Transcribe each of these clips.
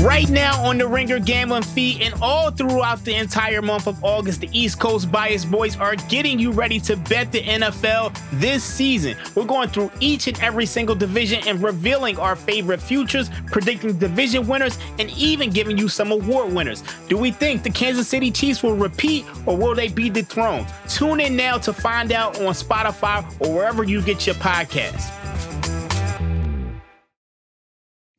Right now on the Ringer Gambling Feed and all throughout the entire month of August, the East Coast Bias Boys are getting you ready to bet the NFL this season. We're going through each and every single division and revealing our favorite futures, predicting division winners, and even giving you some award winners. Do we think the Kansas City Chiefs will repeat or will they be dethroned? Tune in now to find out on Spotify or wherever you get your podcasts.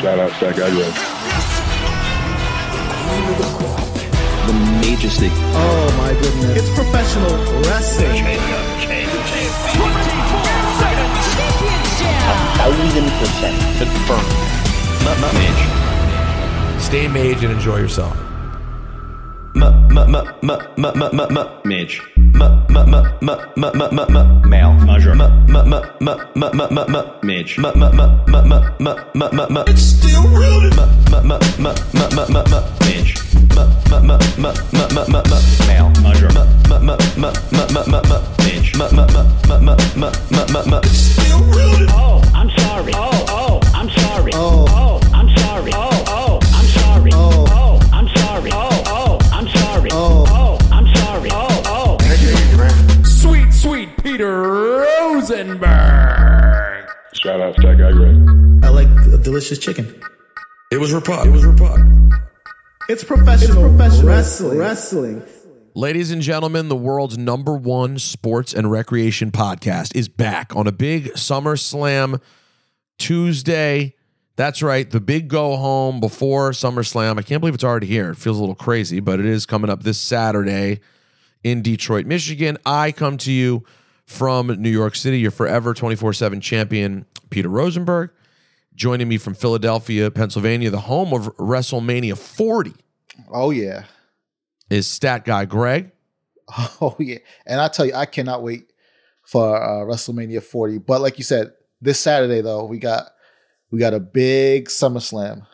Shout out Zach Agro. The majesty. Oh my goodness. It's professional wrestling. A thousand percent confirmed. Mage. Stay mage and enjoy yourself. Mage. Male. Measure. Mage. It's still rooted. Mage. Male. Measure. Mage. It's still rooted. Oh, I'm sorry. Oh, oh, I'm sorry. Oh, oh. Peter Rosenberg. Shout out Zach Agro. I like a delicious chicken. It was Rapod. It was Rapod. It's professional, wrestling. Wrestling. Ladies and gentlemen, the world's number one sports and recreation podcast is back on a big SummerSlam Tuesday. That's right, the big go home before SummerSlam. I can't believe it's already here. It feels a little crazy, but it is coming up this Saturday in Detroit, Michigan. I come to you from New York City, your forever 24 7 champion, Peter Rosenberg. Joining me from Philadelphia, Pennsylvania, the home of WrestleMania 40, Oh yeah. is stat guy Greg. Oh yeah. And I tell you, I cannot wait for uh, WrestleMania 40. But like you said, this Saturday though, we got we got a big SummerSlam.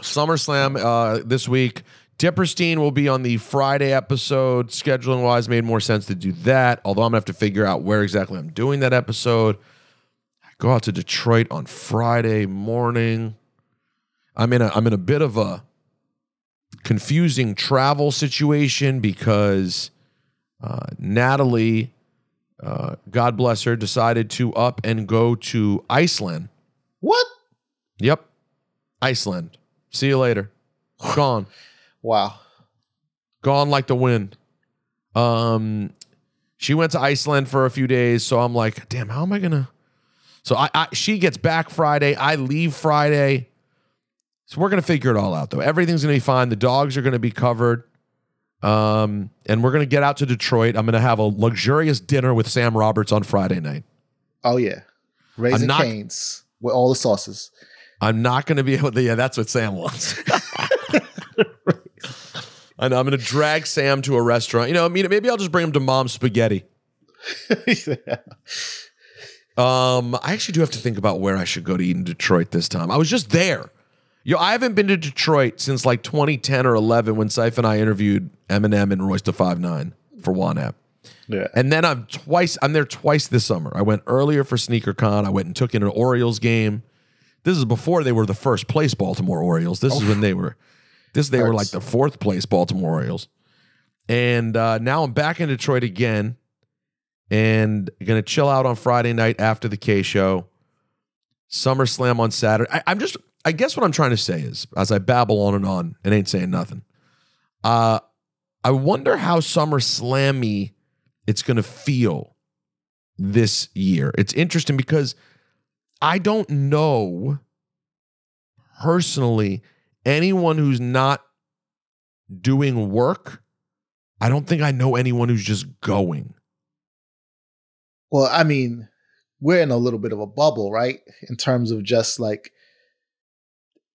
SummerSlam uh, this week. Dipperstein will be on the Friday episode. Scheduling wise, made more sense to do that. Although I'm gonna have to figure out where exactly I'm doing that episode. I go out to Detroit on Friday morning. I'm in a I'm in a bit of a confusing travel situation because uh, Natalie, uh, God bless her, decided to up and go to Iceland. What? Yep, Iceland. See you later. Gone. Wow. gone like the wind. Um, she went to Iceland for a few days, so I'm like, damn, how am I gonna? So I, I she gets back Friday, I leave Friday, so we're gonna figure it all out though. Everything's gonna be fine. The dogs are gonna be covered, um, and we're gonna get out to Detroit. I'm gonna have a luxurious dinner with Sam Roberts on Friday night. Oh yeah. Raising not- Cane's with all the sauces. I'm not gonna be able to. Yeah, that's what Sam wants. I know. I'm gonna drag Sam to a restaurant. You know, I mean, maybe I'll just bring him to Mom's Spaghetti. yeah. Um, I actually do have to think about where I should go to eat in Detroit this time. I was just there. Yo, I haven't been to Detroit since like 2010 or 11 when Ciph and I interviewed Eminem and Royce da 5'9" for One Yeah. And then I'm twice. I'm there twice this summer. I went earlier for Sneaker Con. I went and took in an Orioles game. This is before they were the first place Baltimore Orioles. This is when they were. This they were like the fourth place Baltimore Orioles. And uh, now I'm back in Detroit again, and gonna chill out on Friday night after the K show. SummerSlam on Saturday. I, I'm just. I guess what I'm trying to say is, as I babble on and on and ain't saying nothing. Uh, I wonder how SummerSlammy it's going to feel this year. It's interesting because I don't know personally anyone who's not doing work. I don't think I know anyone who's just going. Well, I mean, we're in a little bit of a bubble, right? In terms of just like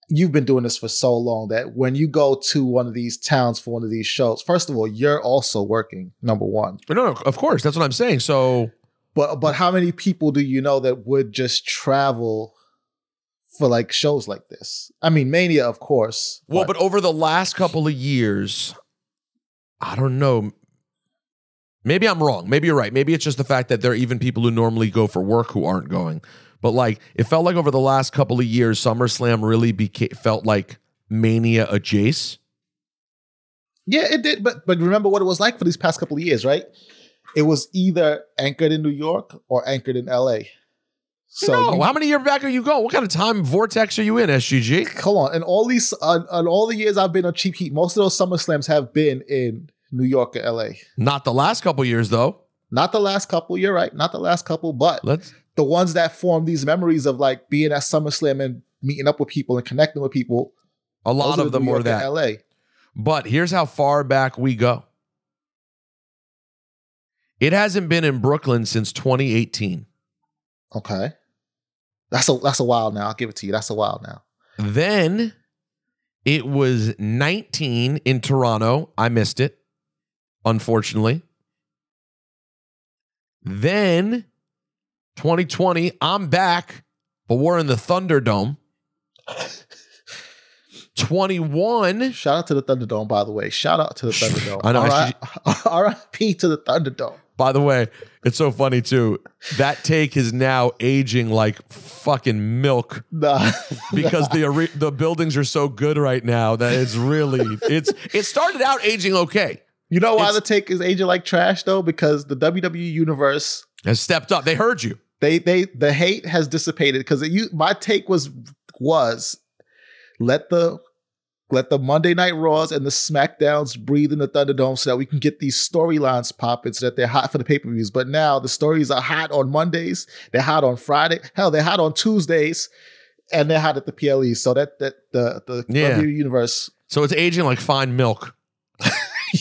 you've been doing this for so long that when you go to one of these towns for one of these shows, first of all, you're also working, number one. No, no, of course. That's what I'm saying. So, But but how many people do you know that would just travel for like shows like this? I mean, Mania, of course. well, but over the last couple of years, I don't know. Maybe I'm wrong. Maybe you're right. Maybe it's just the fact that there are even people who normally go for work who aren't going. But like, it felt like over the last couple of years, SummerSlam really became felt like Mania adjacent. Yeah, it did. But but remember what it was like for these past couple of years, right? It was either anchored in New York or anchored in LA. So no, you- how many years back are you going? What kind of time vortex are you in, SGG? Come on. And all these, uh, on, on all the years I've been on Cheap Heat, most of those Summer Slams have been in New York or LA. Not the last couple years though. Not the last couple, you're right. Not the last couple, but Let's the ones that form these memories of like being at SummerSlam and meeting up with people and connecting with people. a lot of them New were York that. LA. But here's how far back we go. It hasn't been in Brooklyn since 2018. Okay. That's a that's a while now. I'll give it to you. That's a while now. Then it was 19 in Toronto. I missed it, unfortunately. Then 2020, I'm back, but we're in the Thunderdome. 21. Shout out to the Thunderdome, by the way. Shout out to the Thunderdome. I know, R.I.P. to the Thunderdome. By the way, it's so funny too. That take is now aging like fucking milk Nah. because the are- the buildings are so good right now that it's really it's it started out aging okay. You know why It's- the take is aging like trash though? Because the WWE universe, Has stepped up. They heard you. they they the hate has dissipated. Because you my take was was let the let the Monday Night Raws and the SmackDowns breathe in the Thunderdome so that we can get these storylines popping so that they're hot for the pay-per-views. But now the stories are hot on Mondays, they're hot on Friday, hell, they're hot on Tuesdays, and they're hot at the PLE. So that that the the Yeah. WWE universe, So it's aging like fine milk.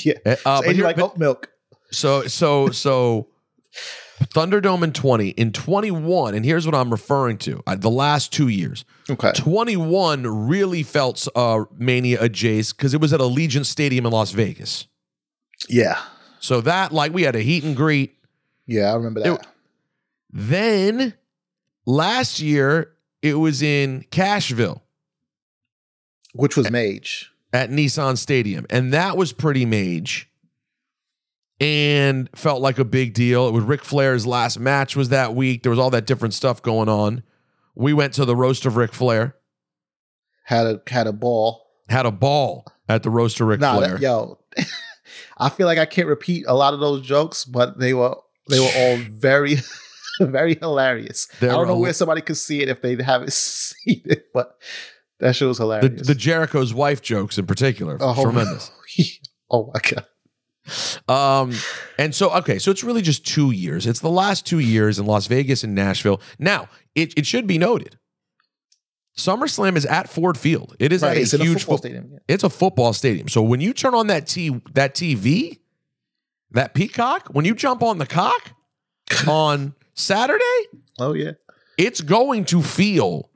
yeah, Uh, it's aging like oat milk. So so so Thunderdome in 20 in 21 and here's what I'm referring to. Uh, the last 2 years. Okay. 21 really felt uh, Mania adjacent cuz it was at Allegiant Stadium in Las Vegas. Yeah. So that like we had a heat and greet. Yeah, I remember that. It- Then last year it was in Cashville Which was Mage. at Nissan Stadium and that was pretty mage and felt like a big deal. It was Ric Flair's last match was that week. There was all that different stuff going on. We went to the roast of Ric Flair. Had a had a ball. Had a ball at the roast of Ric Nah, Flair. that, yo, I feel like I can't repeat a lot of those jokes, but they were they were all very very hilarious. I don't know hila- where somebody could see it if they haven't seen it, but that show was the, hilarious. the Jericho's wife jokes in particular. Oh, tremendous. oh my god. Um, and so okay, so it's really just two years. It's the last two years in Las Vegas and Nashville. Now, it, it should be noted. SummerSlam is at Ford Field. It is Right, at a in a huge football fo- stadium, yeah. It's a football stadium. So when you turn on that T that TV, that peacock, when you jump on the cock on Saturday, Oh yeah. it's going to feel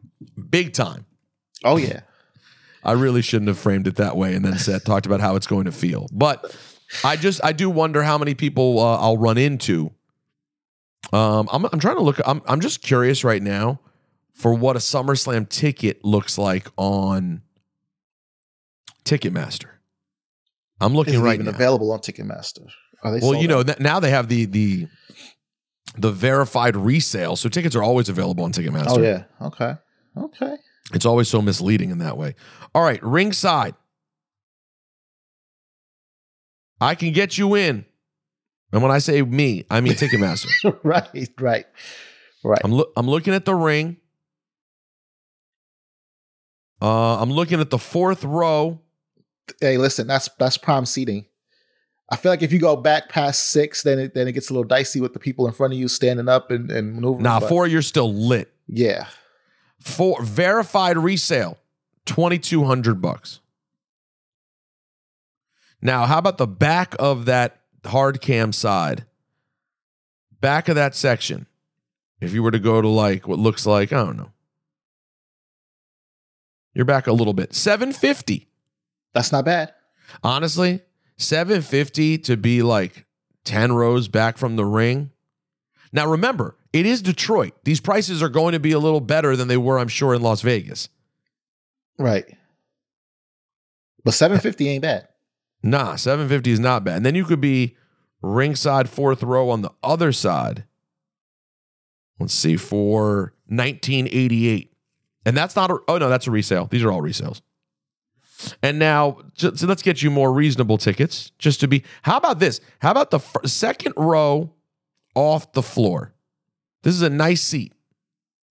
big time. Oh yeah. I really shouldn't have framed it that way and then said talked about how it's going to feel. But I just I do wonder how many people uh, I'll run into Um, I'm I'm trying to look. I'm I'm just curious right now for what a SummerSlam ticket looks like on Ticketmaster. I'm looking Isn't right even now. available on Ticketmaster. Are they well, you know, out? th- now they have the the the verified resale, so tickets are always available on Ticketmaster. Oh yeah. Okay. Okay. It's always so misleading in that way. All right, ringside. I can get you in. And when I say me, I mean Ticketmaster. right. Right. Right. I'm loo- I'm looking at the ring. Uh, I'm looking at the fourth row. hey, listen, that's that's prime seating. I feel like if you go back past six, then it then it gets a little dicey with the people in front of you standing up and, and maneuvering. Now, but four, you're still lit. yeah. For verified resale, twenty two hundred bucks. Now, how about the back of that hard cam side? Back of that section. If you were to go to like what looks like, I don't know. You're back a little bit. 750. That's not bad. Honestly, 750 to be like 10 rows back from the ring. Now remember, it is Detroit. These prices are going to be a little better than they were, I'm sure, in Las Vegas. Right. But 750 ain't bad. Nah, 750 is not bad. And then you could be ringside fourth row on the other side. Let's see, for 1988. And that's not a, oh no, that's a resale. These are all resales. And now, so let's get you more reasonable tickets just to be. How about this? How about the fir- second row off the floor? This is a nice seat.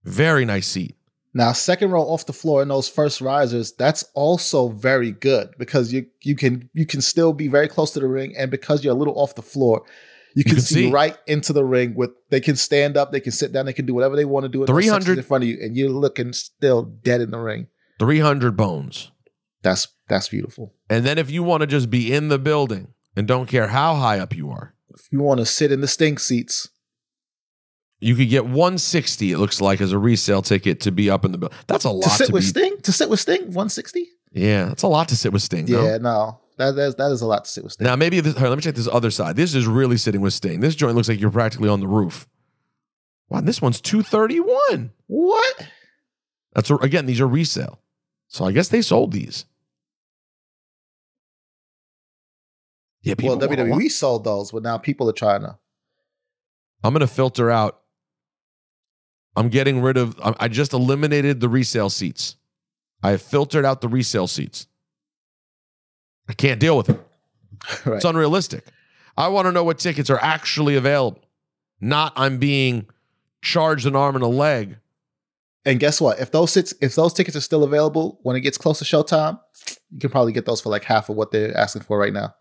Very nice seat. Now, second row off the floor in those first risers, that's also very good because you you can you can still be very close to the ring, and because you're a little off the floor, you can, can see, see. right into the ring. With they can stand up, they can sit down, they can do whatever they want to do. in 300 in front of you, and you're looking still dead in the ring. 300 bones. That's that's beautiful. And then if you want to just be in the building and don't care how high up you are, If you want to sit in the stink seats, You could get 160, it looks like, as a resale ticket to be up in the building. That's a lot to sit to, with be. Sting, to sit with Sting, 160. Yeah, that's a lot to sit with Sting. Yeah, no, that that is, that is a lot to sit with Sting. Now maybe this, here, let me check this other side. This is really sitting with Sting. This joint looks like you're practically on the roof. Wow, this one's 231. what? That's a, again, these are resale. So I guess they sold these. Yeah, people Well, WWE sold those, but now people are trying to. I'm going to filter out. I'm getting rid of. I just eliminated the resale seats. I have filtered out the resale seats. I can't deal with it. Right. It's unrealistic. I want to know what tickets are actually available. Not I'm being charged an arm and a leg. And guess what? If those sits, if those tickets are still available when it gets close to showtime, you can probably get those for like half of what they're asking for right now.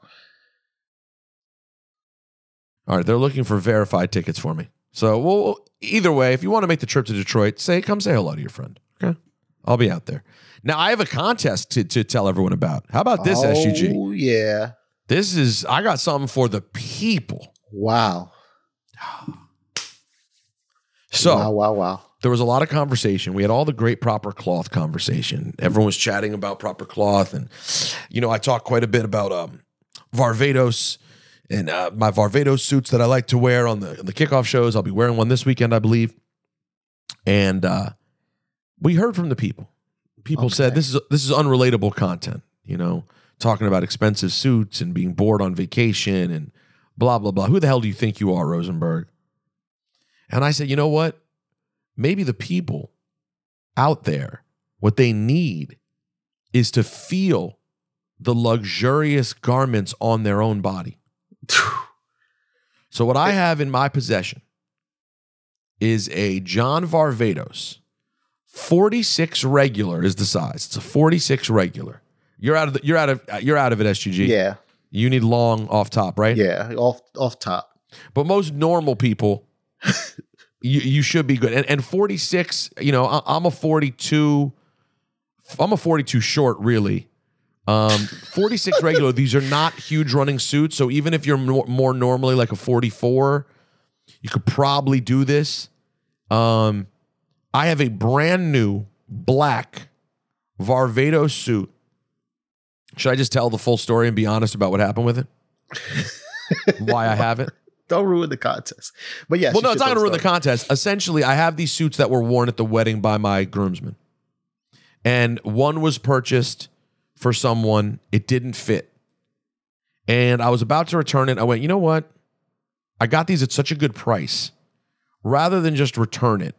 All right, they're looking for verified tickets for me. So, well, either way, if you want to make the trip to Detroit, say come say hello to your friend. Okay, I'll be out there. Now, I have a contest to to tell everyone about. How about this, SUG? Oh yeah! This is I got something for the people. Wow! So wow! Wow! Wow! there was a lot of conversation. We had all the great proper cloth conversation. Everyone was chatting about proper cloth, and you know, I talked quite a bit about um, Varvatos and uh, my Varvatos suits that I like to wear on the the kickoff shows. I'll be wearing one this weekend, I believe. And uh, we heard from the people. People said this is this is unrelatable content. You know, talking about expensive suits and being bored on vacation and blah blah blah. Who the hell do you think you are, Rosenberg? And I said, you know what? maybe the people out there, what they need is to feel the luxurious garments on their own body. So, what I have in my possession is a John Varvatos. 46 regular is the size. It's a 46 regular. You're out of the, you're out of you're out of it, SGG. Yeah, You need long off top, right? yeah. Off off top. But most normal people, you, you should be good. And, and 46, you know, I, I'm a 42. I'm a 42 short, really. Um, 46 regular. These are not huge running suits. So even if you're more, more normally like a 44, you could probably do this. Um, I have a brand new black Varvatos suit. Should I just tell the full story and be honest about what happened with it? Why I have it? don't ruin the contest. But yes, well, no, it's not going to ruin the contest. Essentially, I have these suits that were worn at the wedding by my groomsmen, and one was purchased for someone. It didn't fit, and I was about to return it. I went, you know what? I got these at such a good price. Rather than just return it,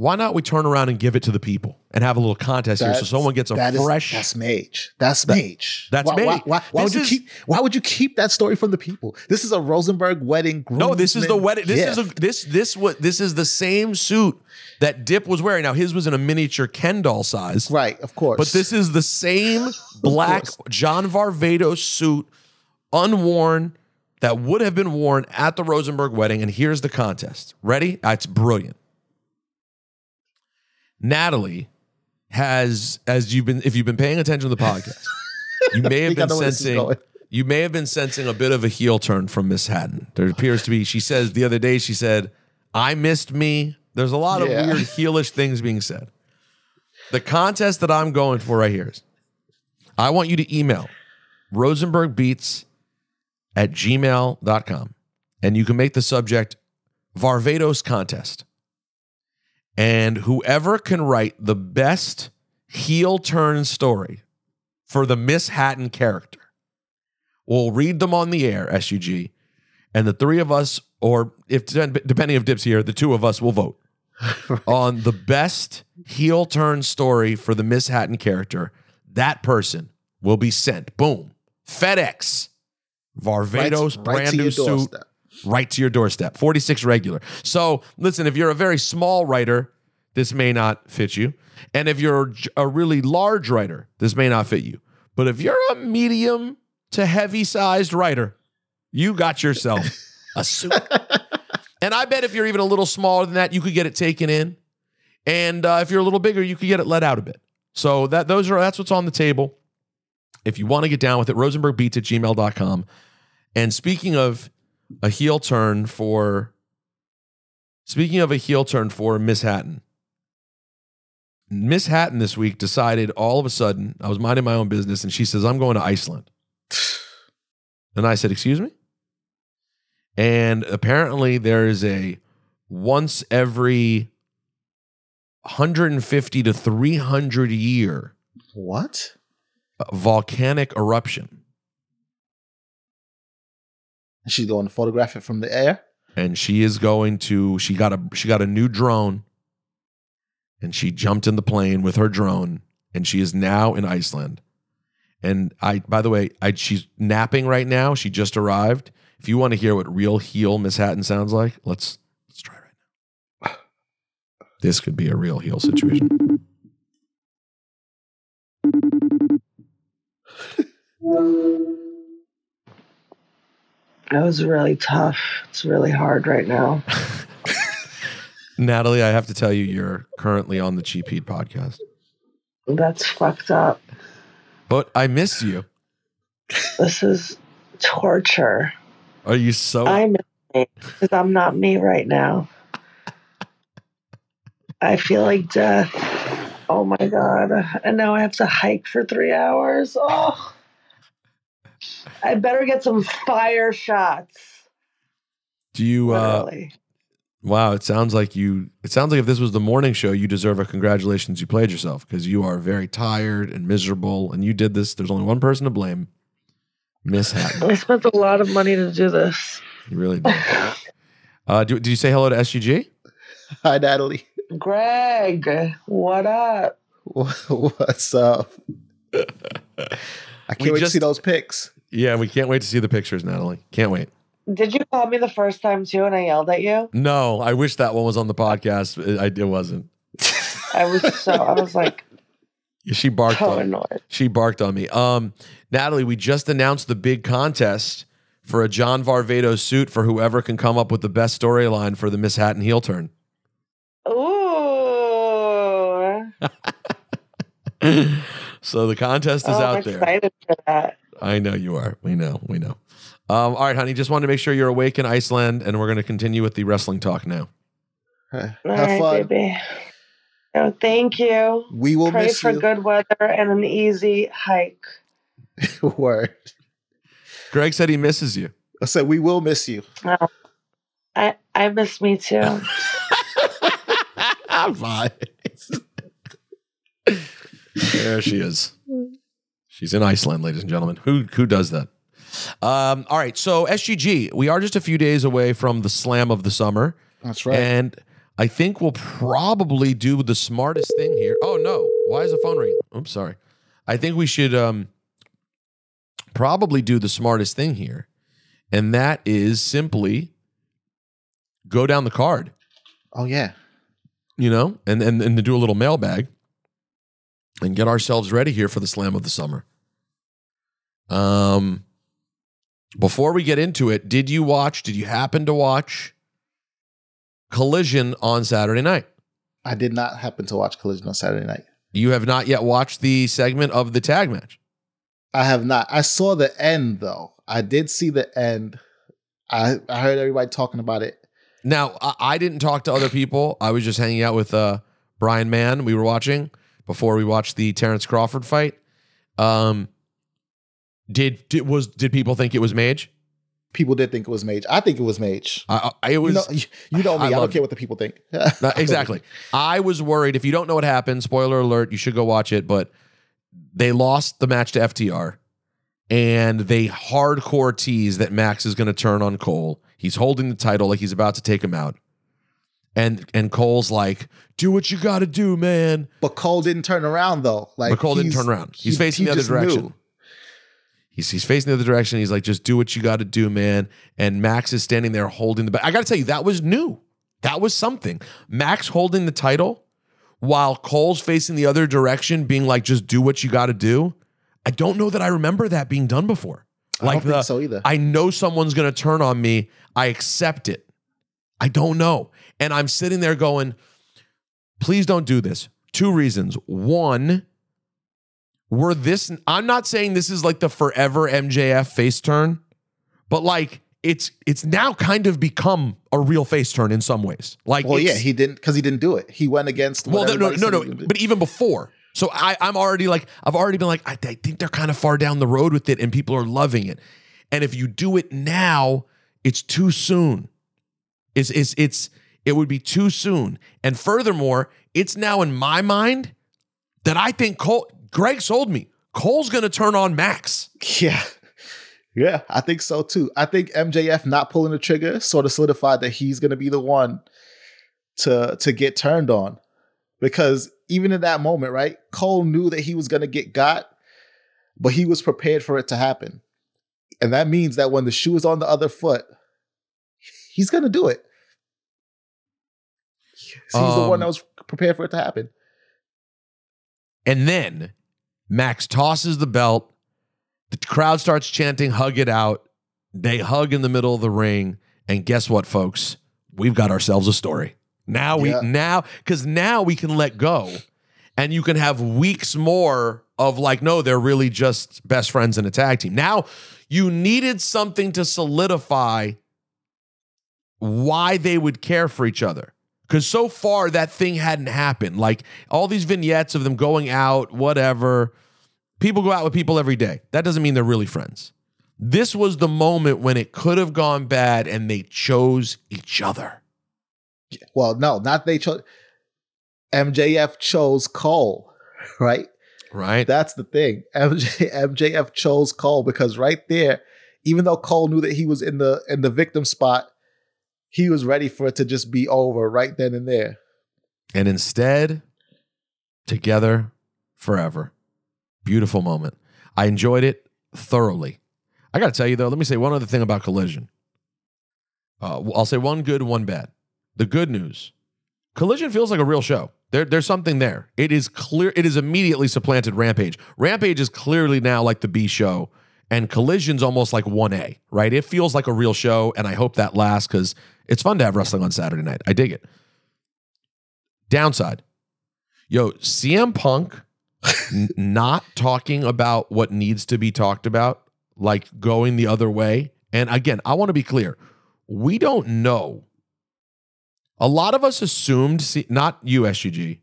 why not we turn around and give it to the people and have a little contest here so someone gets a that is- fresh. that's mage. That's mage. that's why, Why, mage. why, why would This you is- keep? Why would you keep that story from the people? This is a Rosenberg wedding. No, this is the wedding. This is a, this this what this is the same suit that Dip was wearing. Now his was in a miniature Ken doll size, right, of course. but this is the same black. John Varvatos suit, unworn, that would have been worn at the Rosenberg wedding. And here's the contest. Ready? It's brilliant. Natalie has, as you've been, if you've been paying attention to the podcast, you may have been know where this is sensing. You may have been sensing a bit of a heel turn from Misshattan. There appears to be. She says the other day. She said, "I missed me." There's a lot of weird heelish things being said. The contest that I'm going for right here is, I want you to email rosenbergbeats at gmail.com and you can make the subject Varvatos contest. And whoever can write the best heel turn story for the Misshattan character will read them on the air, SUG. And the three of us, or if depending if Dip's here, the two of us will vote on the best heel turn story for the Misshattan character. That person will be sent. Boom. FedEx. Varvatos Right- right brand new suit doorstep. Right to your doorstep. 46 regular. So listen, if you're a very small writer, this may not fit you. And if you're a really large writer, this may not fit you. But if you're a medium to heavy sized writer, you got yourself a suit. and I bet if you're even a little smaller than that, you could get it taken in. And uh, if you're a little bigger, you could get it let out a bit. So that those are that's what's on the table. If you want to get down with it, rosenbergbeats at gmail.com. And speaking of a heel turn for speaking of a heel turn for Misshattan. Miss Hatton this week decided all of a sudden, I was minding my own business, and she says, I'm going to Iceland. And I said, Excuse me? And apparently there is a once every 150 to 300 year what? volcanic eruption. She's going to photograph it from the air. and she is going to she got a she got a new drone and she jumped in the plane with her drone and she is now in Iceland. And I by the way, I she's napping right now. She just arrived. If you want to hear what real heel Misshattan sounds like, let's let's try right now. This could be a real heel situation. That was really tough. It's really hard right now. Natalie, I have to tell you, you're currently on the Cheap Heat podcast. That's fucked up. But I miss you. This is torture. Are you so I'm because I'm not me right now. I feel like death. Oh my god! And now I have to hike for three hours. Oh, I better get some fire shots. do you uh Wow, it sounds like you. It sounds like if this was the morning show, you deserve a congratulations. You played yourself because you are very tired and miserable, and you did this. There's only one person to blame, Misshattan. I spent a lot of money to do this. You really did. Uh, do, did you say hello to SUG? Hi, Natalie. Greg, what up? What's up? I can't We wait to see those pics. Yeah, we can't wait to see the pictures, Natalie. Can't wait. Did you call me the first time too and I yelled at you? No, I wish that one was on the podcast. It, I, it wasn't. I was so I was like She barked. so on, annoyed. she barked on me. Um, Natalie, we just announced the big contest for a John Varvatos suit for whoever can come up with the best storyline for the Misshattan heel turn. Ooh. so the contest is Oh, out I'm there. excited for that. I know you are. We know. We know. Um, all right, honey. Just wanted to make sure you're awake in Iceland, and we're going to continue with the wrestling talk now. Have All right, fun. baby. Oh, thank you. We will Pray miss for you. good weather and an easy hike. Word. Greg said he misses you. I said we will miss you. Oh, I I miss me too. I'm fine. there she is. She's in Iceland, ladies and gentlemen. Who who does that? Um, all right, so SGG, we are just a few days away from the slam of the summer. That's right. And I think we'll probably do the smartest thing here. Oh no, why is the phone ringing? Oops, sorry. I think we should um probably do the smartest thing here. And that is simply go down the card oh yeah. you know, and and and to do a little mailbag and get ourselves ready here for the slam of the summer. Um before we get into it, did you watch, did you happen to watch Collision on Saturday night? I did not happen to watch Collision on Saturday night. You have not yet watched the segment of the tag match. I have not. I saw the end though. I did see the end. I I heard everybody talking about it. Now, I, I didn't talk to other people. I was just hanging out with uh, Brian Mann. We were watching before we watched the Terence Crawford fight. Um, did, did was did people think it was Mage? People did think it was Mage. I think it was Mage. I, I it was you know, you, you know me. I I, don't care what the people think. No, exactly. I was worried. If you don't know what happened, spoiler alert, you should go watch it. But they lost the match to FTR, and they hardcore tease that Max is going to turn on Cole. He's holding the title like he's about to take him out, and and Cole's like, "Do what you got to do, man." But Cole didn't turn around though. Like But Cole didn't turn around. He's he- facing he the other direction. knew. He's he's facing the other direction. He's like, "Just do what you got to do, man." And Max is standing there holding the. Ba- I got to tell you, that was new. That was something. Max holding the title while Cole's facing the other direction, being like, "Just do what you got to do." I don't know that I remember that being done before. I Like don't think the, so either. I know someone's going to turn on me. I accept it. I don't know. And I'm sitting there going, please don't do this. Two reasons. One, we're this, I'm not saying this is like the forever MJF face turn, but like it's it's now kind of become a real face turn in some ways. Like Well, yeah, he didn't because he didn't do it. He went against. well, no, no, no, no. he was gonna do. But even before, so I, I'm already like, I've already been like, I, I think they're kind of far down the road with it, and people are loving it. And if you do it now, it's too soon. It's it's it's it would be too soon. And furthermore, it's now in my mind that I think Cole. Greg sold me. Cole's going to turn on Max. Yeah. Yeah, I think so too. I think MJF not pulling the trigger sort of solidified that he's going to be the one to to get turned on. Because even in that moment, right? Cole knew that he was going to get got, but he was prepared for it to happen. And that means that when the shoe is on the other foot, he's going to do it. He's the Um, one that was prepared for it to happen. And then Max tosses the belt. The crowd starts chanting, hug it out. They hug in the middle of the ring. And guess what, folks? We've got ourselves a story. Now we Yeah. now because now we can let go and you can have weeks more of like, no, they're really just best friends in a tag team. Now you needed something to solidify why they would care for each other. Because so far that thing hadn't happened. Like all these vignettes of them going out, whatever. People go out with people every day. That doesn't mean they're really friends. This was the moment when it could have gone bad and they chose each other. Well, no, not they chose. MJF chose Cole, right? Right? That's the thing. MJ, MJF chose Cole because right there, even though Cole knew that he was in the in the victim spot, he was ready for it to just be over right then and there. and instead, together forever. Beautiful moment. I enjoyed it thoroughly. I got to tell you, though, let me say one other thing about Collision. Uh, I'll say one good, one bad. The good news Collision feels like a real show. There, there's something there. It is clear. It is immediately supplanted Rampage. Rampage is clearly now like the B show, and Collision's almost like 1A, right? It feels like a real show, and I hope that lasts because it's fun to have wrestling on Saturday night. I dig it. Downside. Yo, CM Punk not talking about what needs to be talked about, like going the other way. And again, I want to be clear. We don't know. A lot of us assumed, not you, SGG,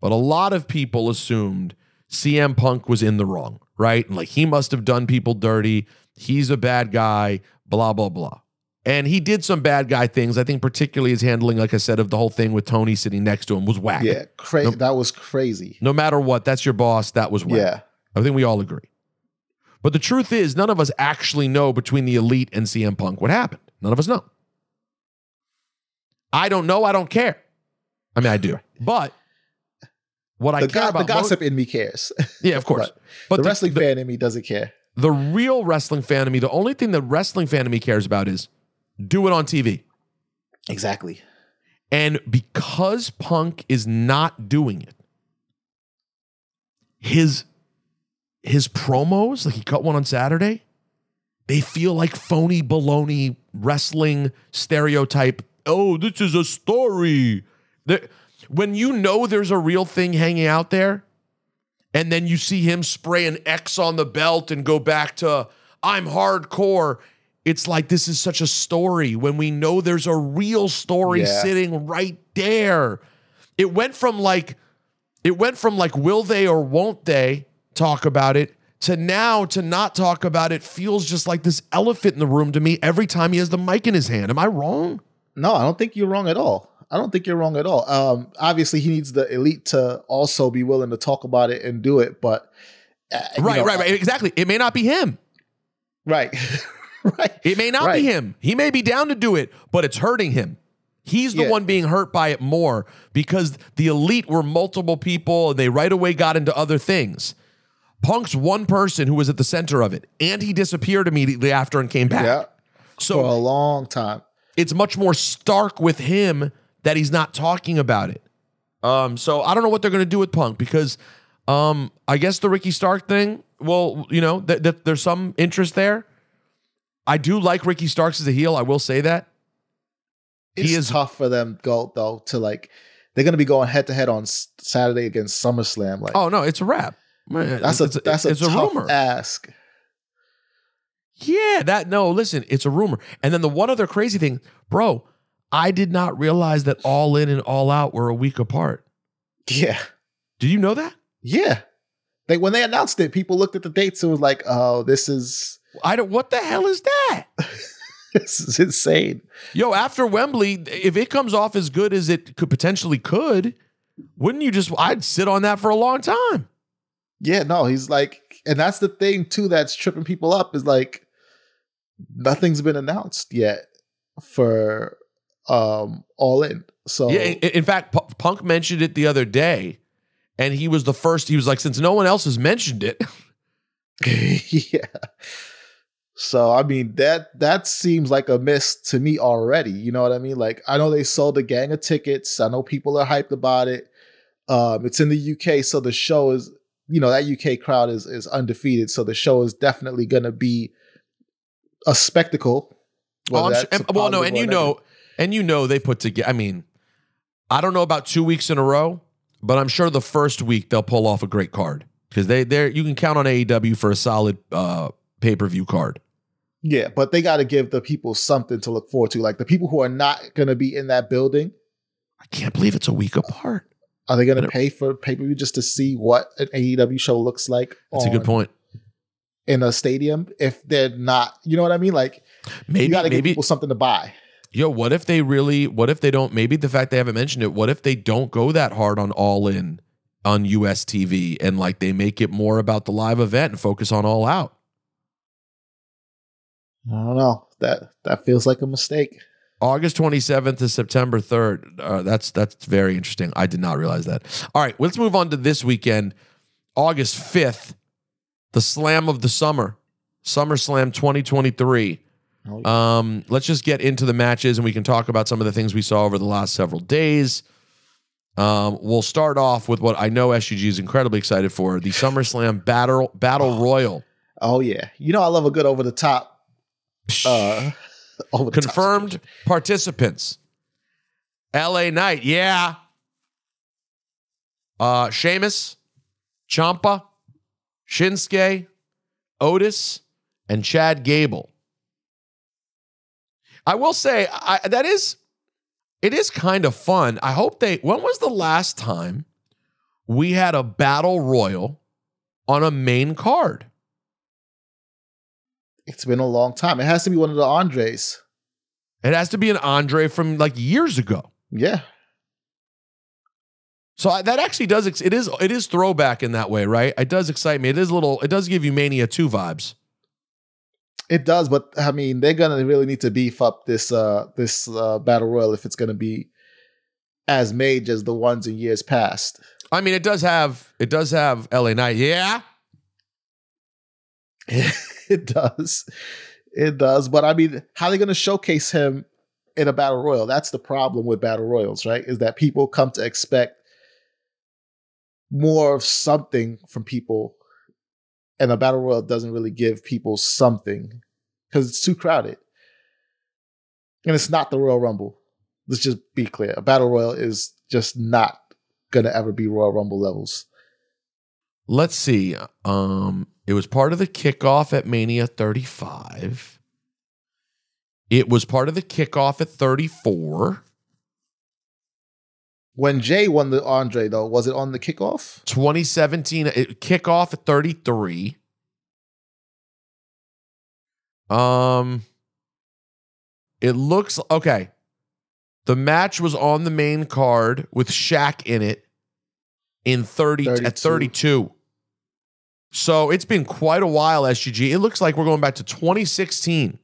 but a lot of people assumed CM Punk was in the wrong, right? And like he must have done people dirty. He's a bad guy, blah, blah, blah. And he did some bad guy things. I think particularly his handling, like I said, of the whole thing with Tony sitting next to him was whack. Yeah, cra- Nope. that was crazy. No matter what, that's your boss. That was whack. Yeah. I think we all agree. But the truth is, none of us actually know between the elite and CM Punk what happened. None of us know. I don't know. I don't care. I mean, I do. But what I The, care go- about the gossip in me cares. yeah, of course. But But the the- wrestling the- fan in me doesn't care. the real wrestling fan in me, the only thing the wrestling fan in me cares about is do it on TV. Exactly. And because Punk is not doing it, his his promos, like he cut one on Saturday, they feel like phony baloney wrestling stereotype. Oh, this is a story. There- when you know there's a real thing hanging out there, and then you see him spray an X on the belt and go back to I'm hardcore. It's like this is such a story when we know there's a real story Yeah. sitting right there. It went from like it went from like will they or won't they talk about it to now to not talk about it feels just like this elephant in the room to me every time he has the mic in his hand. Am I wrong? No, I don't think you're wrong at all. I don't think you're wrong at all. Um, obviously, he needs the elite to also be willing to talk about it and do it. But uh, Right, know, right, right. Exactly. It may not be him. right, right. It may not Right. be him. He may be down to do it, but it's hurting him. He's the Yeah. one being hurt by it more because the elite were multiple people and they right away got into other things. Punk's one person who was at the center of it, and he disappeared immediately after and came back. Yeah, So for a long time. it's much more stark with him that he's not talking about it. Um, so I don't know what they're going to do with Punk because um, I guess the Ricky Stark thing. Well, you know, th- th- there's some interest there. I do like Ricky Starks as a heel. I will say that. It's He is- tough for them go though to like. They're going to be going head to head on Saturday against SummerSlam. Like, Oh no, it's a wrap. that's a it's, that's a it's tough rumor. ask. Yeah, that no, listen, it's a rumor. And then the one other crazy thing, bro, I did not realize that All In and All Out were a week apart. Yeah, Did you know that? yeah. Like when they announced it, people looked at the dates and was like, "Oh, this is I don't what the hell is that? this is insane." Yo, after Wembley, if it comes off as good as it could potentially could, wouldn't you just I'd sit on that for a long time. Yeah, no, he's like, and that's the thing too that's tripping people up is like nothing's been announced yet for um All In. So Yeah, in, in fact, P- Punk mentioned it the other day, and he was the first. He was like, since no one else has mentioned it, yeah. So I mean that that seems like a miss to me already. You know what I mean? Like I know they sold a gang of tickets. I know people are hyped about it. Um, it's in the UK, so the show is you know that UK crowd is is undefeated. So the show is definitely going to be a spectacle. Well, I'm sure- and- well, no, and you know. And you know, they put together. I mean, I don't know about two weeks in a row, but I'm sure the first week they'll pull off a great card because they they you can count on AEW for a solid uh, pay per view card. yeah, but they got to give the people something to look forward to. Like the people who are not going to be in that building, I can't believe it's a week apart. are they going to pay for pay per view just to see what an AEW show looks like? That's a good point. in a stadium if they're not, you know what I mean? Like Maybe you got to give people something to buy. Yo, what if they really? What if they don't? Maybe the fact they haven't mentioned it. What if they don't go that hard on All In on US TV and like they make it more about the live event and focus on All Out? I don't know. That that feels like a mistake. August 27th to September 3rd. Uh, that's that's very interesting. I did not realize that. All right, let's move on to this weekend. August 5th, the slam of the summer, SummerSlam 2023. Oh, Um, let's just get into the matches and we can talk about some of the things we saw over the last several days. Um, we'll start off with what I know SUG is incredibly excited for the SummerSlam Battle Battle Royal. Oh yeah. You know I love a good over the top uh over the top Confirmed participants. LA Knight, yeah. Uh Sheamus, Ciampa, Shinsuke, Otis, and Chad Gable. I will say I, that is it is kind of fun. I hope they when was the last time we had a battle royal on a main card? It's been a long time. It has to be one of the Andres. It has to be an Andre from like years ago. Yeah. So I, that actually does ex- it is it is throwback in that way, right? It does excite me. It is a little. It does give you Mania two vibes. It does, but I mean, they're gonna really need to beef up this uh this uh, battle royal if it's gonna be as major as the ones in years past. I mean, it does have it does have LA Knight. Yeah, it does, it does. But I mean, how are they gonna showcase him in a battle royal? That's the problem with battle royals, right? Is that people come to expect more of something from people, and a battle royal doesn't really give people something because it's too crowded, and it's not the Royal Rumble. Let's just be clear: a battle royal is just not gonna ever be Royal Rumble levels. let's see. Um, it was part of the kickoff at Mania 35. It was part of the kickoff at 34. When Jay won the Andre, though, was it on the kickoff? 2017 it, kickoff at 33. Um it looks okay. The match was on the main card with Shaq in it in 30 at 32. 32. So it's been quite a while SGG. It looks like we're going back to 2016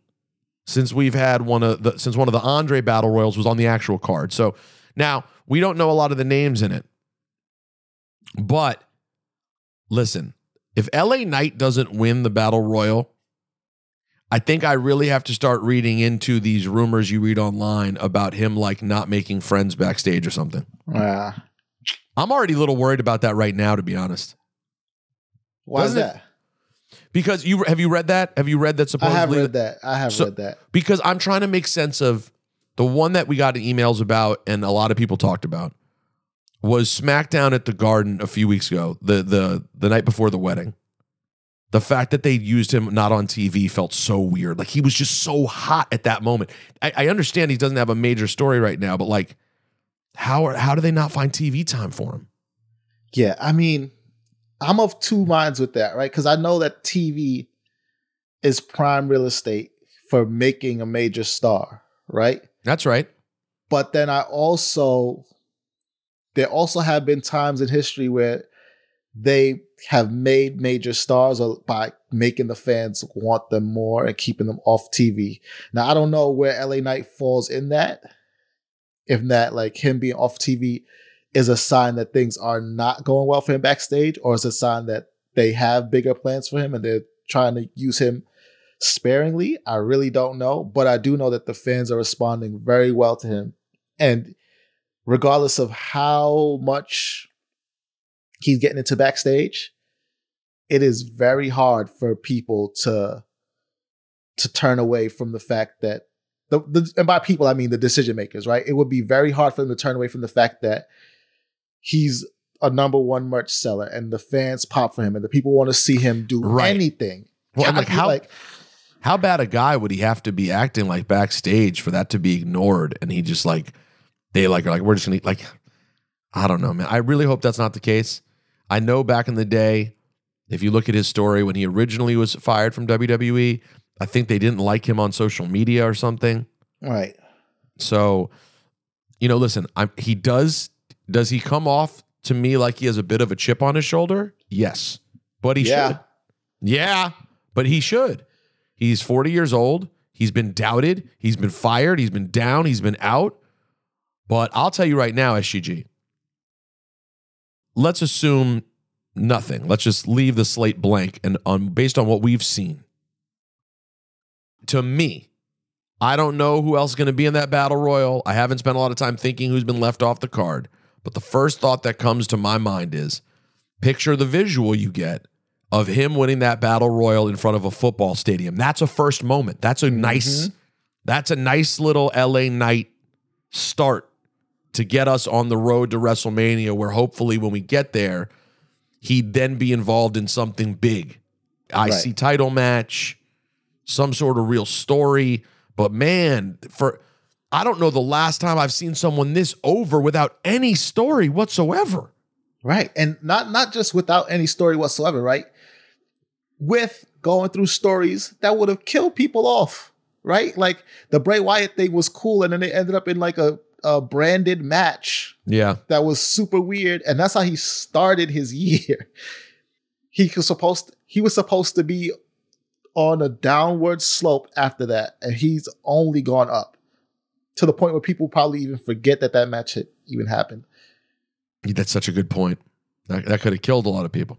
since we've had one of the since one of the Andre Battle Royals was on the actual card. So now we don't know a lot of the names in it. But listen, if LA Knight doesn't win the Battle Royal, I think I really have to start reading into these rumors you read online about him like not making friends backstage or something. Yeah. I'm already a little worried about that right now, to be honest. Why is Doesn't it- that? Because you have you read that? Have you read that I have read that. I have So- read that. because I'm trying to make sense of the one that we got emails about and a lot of people talked about was SmackDown at the Garden a few weeks ago, the the the night before the wedding. The fact that they used him not on TV felt so weird. Like he was just so hot at that moment. I, I understand he doesn't have a major story right now, but like, how are, how do they not find TV time for him? Yeah, I mean, I'm of two minds with that, right? Because I know that TV is prime real estate for making a major star, right? That's right. But then I also, there also have been times in history where they have made major stars by making the fans want them more and keeping them off TV. Now I don't know where LA Knight falls in that. If that like him being off TV is a sign that things are not going well for him backstage, or is it a sign that they have bigger plans for him and they're trying to use him sparingly. I really don't know, but I do know that the fans are responding very well to him. And regardless of how much he's getting into backstage, it is very hard for people to to turn away from the fact that the, the and by people I mean the decision makers, right? It would be very hard for them to turn away from the fact that he's a number one merch seller and the fans pop for him and the people want to see him do Right. anything. Well, I like how like how bad a guy would he have to be acting like backstage for that to be ignored? And he just like they like are like we're just gonna like I don't know, man. I really hope that's not the case. I know back in the day, if you look at his story when he originally was fired from WWE, I think they didn't like him on social media or something. right. So, you know, listen, I'm, he does. Does he come off to me like he has a bit of a chip on his shoulder? Yes, but he Yeah. should. Yeah, but he should. He's 40 years old. He's been doubted. He's been fired. He's been down. He's been out. But I'll tell you right now, SGG. Let's assume nothing. Let's just leave the slate blank and on based on what we've seen. To me, I don't know who else is going to be in that battle royal. I haven't spent a lot of time thinking who's been left off the card. But the first thought that comes to my mind is picture the visual you get of him winning that battle royal in front of a football stadium. That's a first moment. That's a nice mm-hmm. that's a nice little LA Knight start to get us on the road to WrestleMania where hopefully when we get there he'd then be involved in something big. IC Right. title match, some sort of real story. But man, for I don't know the last time I've seen someone this over without any story whatsoever. Right. And not not just without any story whatsoever, right? With going through stories that would have killed people off, right? Like the Bray Wyatt thing was cool, and then it ended up in like a, a branded match Yeah. that was super weird, and that's how he started his year. He was supposed he was supposed to be on a downward slope after that, and he's only gone up to the point where people probably even forget that that match had even happened. That's such a good point. That, that could have killed a lot of people.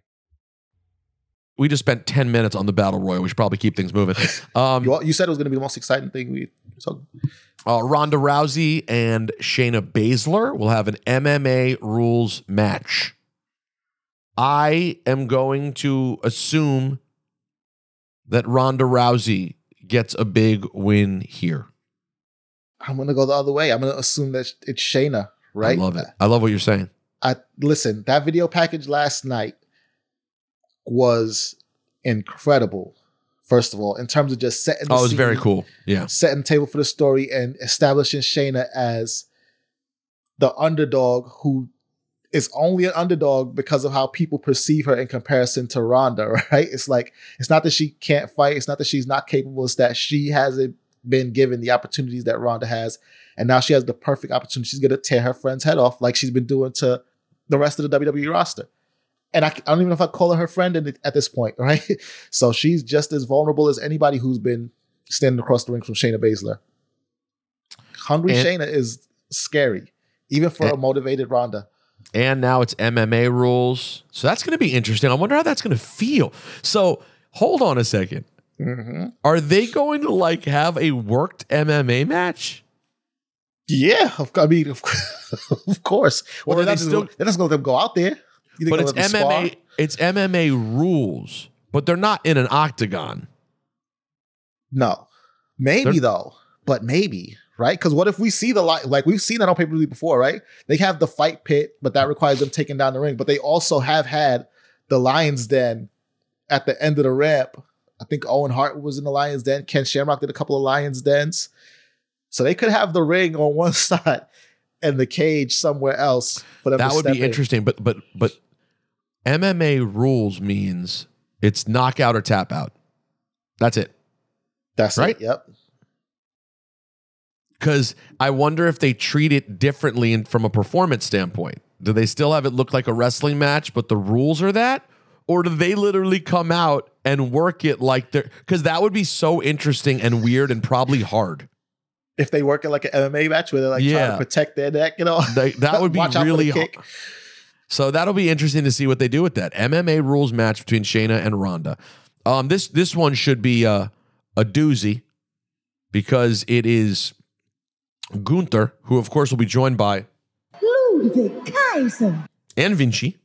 We just spent 10 minutes on the Battle Royal. We should probably keep things moving. Um, You, you said it was going to be the most exciting thing we. So uh, Ronda Rousey and Shayna Baszler will have an MMA rules match. I am going to assume that Ronda Rousey gets a big win here. I'm going to go the other way. I'm going to assume that it's Shayna, right? I love it. I love what you're saying. I listen. That video package last night was incredible. First of all, in terms of just setting. The Oh, it was scene, very cool. Yeah. Setting the table for the story and establishing Shayna as the underdog who is only an underdog because of how people perceive her in comparison to Ronda. Right? It's like it's not that she can't fight. It's not that she's not capable. It's that she hasn't been given the opportunities that Ronda has, and now she has the perfect opportunity. She's gonna tear her friend's head off like she's been doing to the rest of the WWE roster. And I, I don't even know if I call her her friend at this point, right? So she's just as vulnerable as anybody who's been standing across the ring from Shayna Baszler. Hungry And- Shayna is scary, even for a motivated Ronda. and now it's MMA rules. So that's going to be interesting. I wonder how that's going to feel. So hold on a 2nd Mm-hmm. Are they going to like have a worked MMA match? Yeah, of- I mean, of, of course. Well, they're not, they just, still- they're not going to let them go out there. You think But it's let them spar? MMA. It's MMA rules, but they're not in an octagon. No, maybe They're- though, but maybe right? Because what if we see the li- like we've seen that on pay per view before, right? They have the fight pit, but that requires them taking down the ring. But they also have had the Lions Den at the end of the ramp. I think Owen Hart was in the Lions Den. Ken Shamrock did a couple of Lions Dens, so they could have the ring on one side and the cage somewhere else for them. That would be in. interesting. But but but MMA rules means it's knockout or tap out. That's it. That's Right? It. Yep. Because I wonder if they treat it differently in, from a performance standpoint. Do they still have it look like a wrestling match, but the rules are that? Or do they literally come out and work it like they're. Because that would be so interesting and weird and probably hard. If they work it like an MMA match where they're like trying to protect their neck, and all. They- that would be Watch out for the really hard. So that'll be interesting to see what they do with that MMA rules match between Shayna and Ronda. Um, this this one should be a, a doozy because it is Gunther, who of course will be joined by Ludwig Kaiser. and Vinci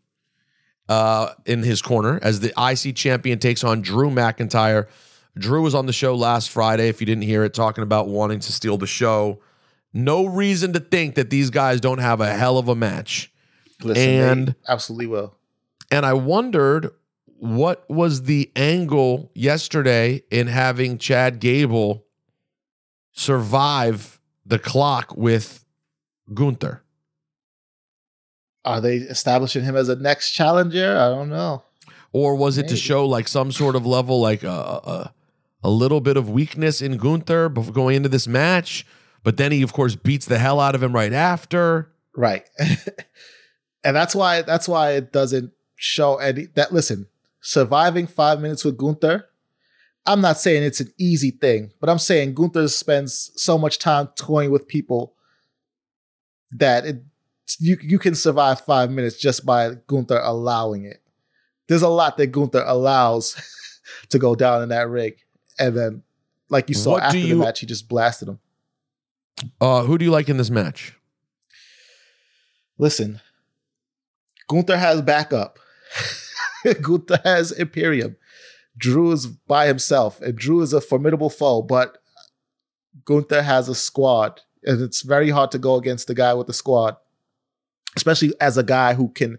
uh, in his corner as the IC champion takes on Drew McIntyre. Drew was on the show last Friday. If you didn't hear it, talking about wanting to steal the show. No reason to think that these guys don't have a hell of a match. Listen, And- absolutely will. And I wondered what was the angle yesterday in having Chad Gable survive the clock with Gunther. Are they establishing him as a next challenger? I don't know. Or was it to show like some sort of level, like a, a, a little bit of weakness in Gunther before going into this match? But then he, of course, beats the hell out of him right after. Right. and that's why that's why it doesn't show any that listen, surviving five minutes with Gunther, I'm not saying it's an easy thing, but I'm saying Gunther spends so much time toying with people that it you you can survive five minutes just by Gunther allowing it. There's a lot that Gunther allows to go down in that rig, and then like you saw What after you- the match, he just blasted him. Uh, who do you like in this match? Listen, Gunther has backup. Gunther has Imperium. Drew is by himself, and Drew is a formidable foe, but Gunther has a squad, and it's very hard to go against the guy with the squad, especially as a guy who can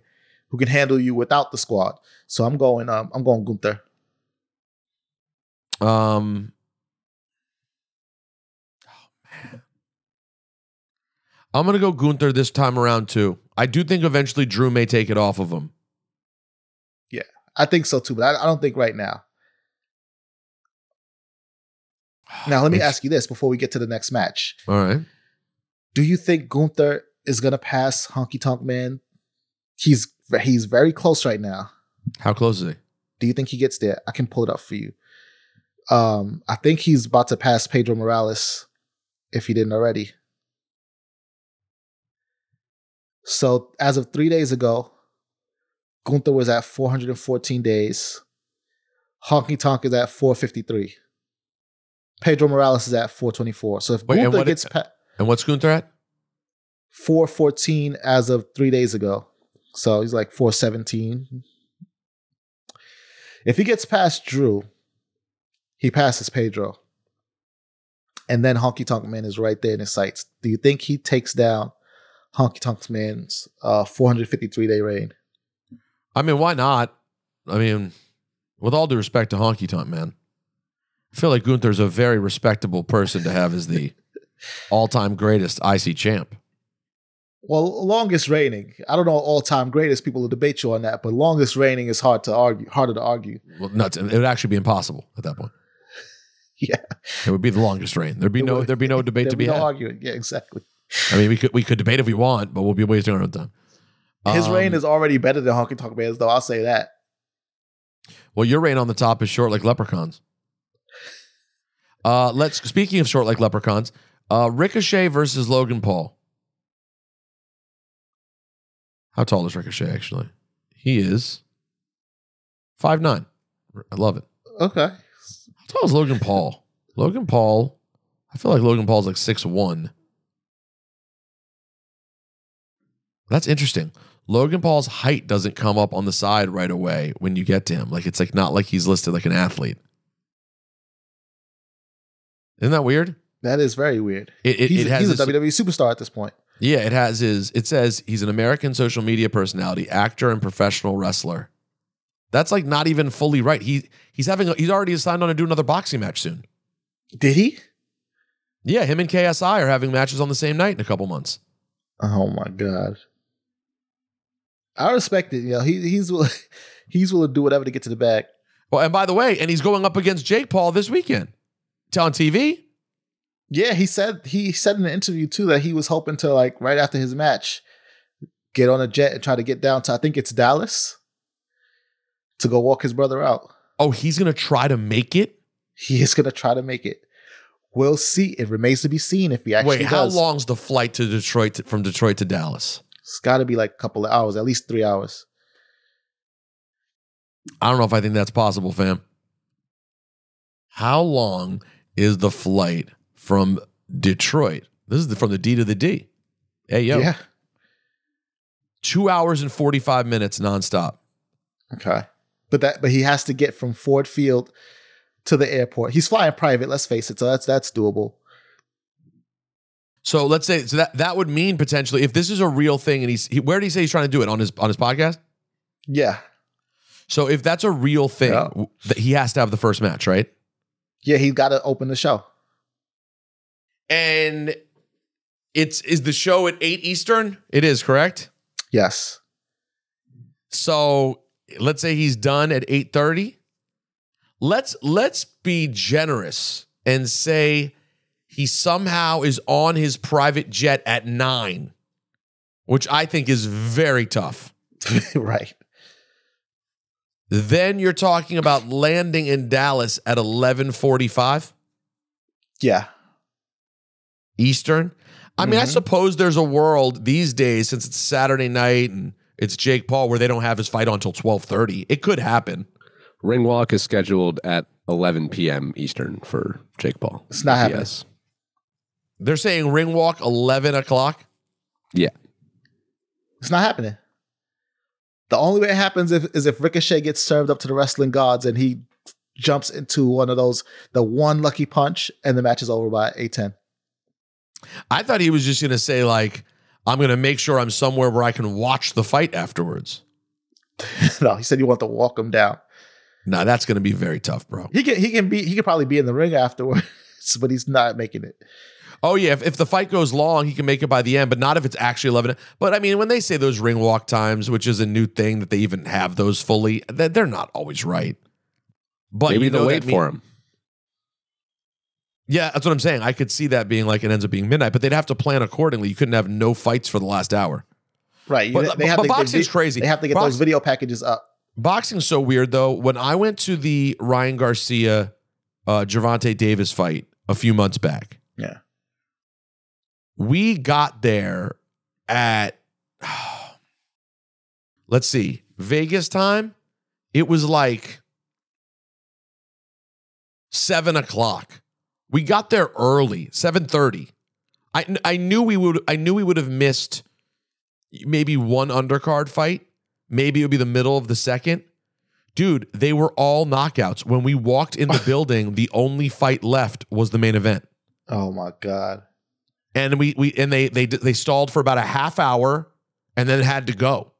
who can handle you without the squad. So I'm going um I'm going Gunther. Um, Oh man, I'm gonna go Gunther this time around too. I do think eventually Drew may take it off of him. Yeah, I think so too, but I, I don't think right now. Now let me ask you this before we get to the next match. All right. Do you think Gunther is gonna pass Honky Tonk Man? He's he's very close right now. How close is he? Do you think he gets there? I can pull it up for you. Um, I think he's about to pass Pedro Morales if he didn't already. So as of three days ago, Gunther was at 414 days. Honky Tonk is at 453. Pedro Morales is at 424. So if Wait, Gunther gets pa- And what's Gunther at? 414 as of three days ago. So he's like 417. If he gets past Drew, he passes Pedro. And then Honky Tonk Man is right there in his sights. Do you think he takes down Honky Tonk Man's uh, 453 day reign? I mean, why not? I mean, with all due respect to Honky Tonk Man, I feel like Gunther's a very respectable person to have as the all-time greatest IC champ. Well, longest reigning. I don't know all time greatest. People will debate you on that, but longest reigning is hard to argue. Harder to argue. Well, nuts. It would actually be impossible at that point. Yeah, It would be the longest reign. There'd be no there'd be no debate There'd to be no had. arguing. Yeah, exactly. I mean, we could we could debate if we want, but we'll be wasting our own time. His Um, reign is already better than Honky Tonk Man's, though. I'll say that. Well, your reign on the top is short like leprechauns. Uh, let's speaking of short like leprechauns, uh, Ricochet versus Logan Paul. How tall is Ricochet actually? He is five nine. I love it. Okay. How tall is Logan Paul? Logan Paul, I feel like Logan Paul's like six one. That's interesting. Logan Paul's height doesn't come up on the side right away when you get to him. Like it's like not like he's listed like an athlete. Isn't that weird? That is very weird. It, it, he's it has he's a WWE superstar at this point. yeah, it has his. It says he's an American social media personality, actor, and professional wrestler. That's like not even fully right. He he's having. A, he's already signed on to do another boxing match soon. Did he? Yeah, him and KSI are having matches on the same night in a couple months. Oh my god. I respect it. You know, he he's will he's willing to do whatever to get to the bag. Well, and by the way, and he's going up against Jake Paul this weekend. It's on TV. Yeah, he said he said in an interview too that he was hoping to like right after his match get on a jet and try to get down to I think it's Dallas to go walk his brother out. Oh, he's gonna try to make it. He is gonna try to make it. We'll see. It remains to be seen if he actually Wait, how does. long's the flight to Detroit to, from Detroit to Dallas? It's got to be like a couple of hours, at least three hours. I don't know if I think that's possible, fam. How long is the flight from Detroit? This is the, from the D to the D. Hey, yo. Yeah. Two hours and 45 minutes nonstop. Okay. But that but he has to get from Ford Field to the airport. He's flying private, let's face it. So that's that's doable. So let's say so that that would mean potentially if this is a real thing and he's he, where did he say he's trying to do it on his on his podcast? Yeah. So if that's a real thing, Yeah. that he has to have the first match, right? Yeah, he's got to open the show. And it's is the show at 8 Eastern? It is, correct? Yes. So let's say he's done at 8:30. Let's let's be generous and say he somehow is on his private jet at 9, which I think is very tough. right. Then you're talking about landing in Dallas at 11:45 Yeah. Eastern. I mean, I Mhm. suppose there's a world these days since it's Saturday night and it's Jake Paul where they don't have his fight on until 12:30. It could happen. Ring walk is scheduled at 11 p.m. Eastern for Jake Paul. It's not happening. Yes. They're saying ring walk 11 o'clock. Yeah. It's not happening. The only way it happens if, is if Ricochet gets served up to the wrestling gods and he jumps into one of those, the one lucky punch, and the match is over by eight ten. I thought he was just going to say like I'm going to make sure I'm somewhere where I can watch the fight afterwards. no, he said you want to walk him down. Nah, that's going to be very tough, bro. He can he can be he could probably be in the ring afterwards, but he's not making it. Oh yeah, if, if the fight goes long, he can make it by the end, but not if it's actually 11. But I mean, when they say those ring walk times, which is a new thing that they even have those fully, that they're not always right. But Maybe you know they'll wait mean- for him. Yeah, that's what I'm saying. I could see that being like it ends up being midnight, but they'd have to plan accordingly. You couldn't have no fights for the last hour. Right. But- they have but to, boxing's they, crazy. They have to get Box- those video packages up. Boxing's so weird though. When I went to the Ryan Garcia, uh, Gervonta Davis fight a few months back, Yeah. We got there at let's see vegas time? It was like seven o'clock. We got there early 7.30 I, I knew we would i knew we would have missed maybe one undercard fight. Maybe it would be the middle of the second. Dude they were all knockouts. When we walked in the building the only fight left was the main event. Oh my god. And we we and they they they stalled for about a half hour and then had to go.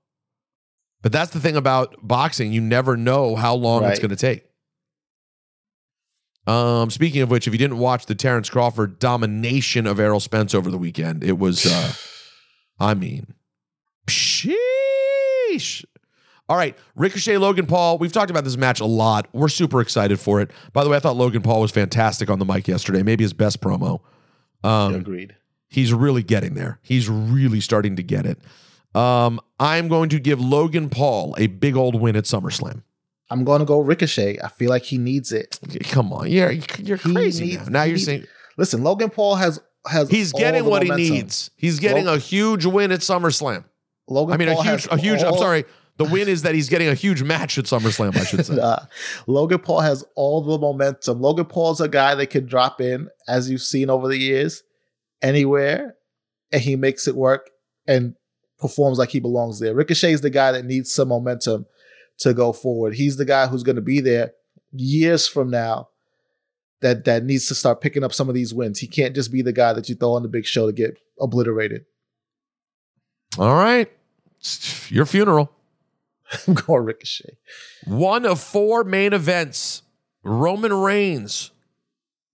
But that's the thing about boxing, you never know how long it's going to take. Um speaking of which, if you didn't watch the Terence Crawford domination of Errol Spence over the weekend, it was uh I mean sheesh. All right, Ricochet Logan Paul. We've talked about this match a lot. We're super excited for it. By the way, I thought Logan Paul was fantastic on the mic yesterday. Maybe his best promo. Um, Agreed. He's really getting there. He's really starting to get it. Um, I'm going to give Logan Paul a big old win at SummerSlam. I'm going to go Ricochet. I feel like he needs it. Come on, you're you're He crazy needs- now. Now you're needs- saying Listen, Logan Paul has has he's all getting what he needs. He's getting Lo- a huge win at SummerSlam. Logan I mean, a huge, a huge. I'm sorry. The win is that he's getting a huge match at SummerSlam. I should say. Nah. Logan Paul has all the momentum. Logan Paul's a guy that can drop in, as you've seen over the years, anywhere, and he makes it work and performs like he belongs there. Ricochet's the guy that needs some momentum to go forward. He's the guy who's going to be there years from now. That that needs to start picking up some of these wins. He can't just be the guy that you throw on the big show to get obliterated. All right, It's your funeral. I'm going Ricochet. One of four main events Roman Reigns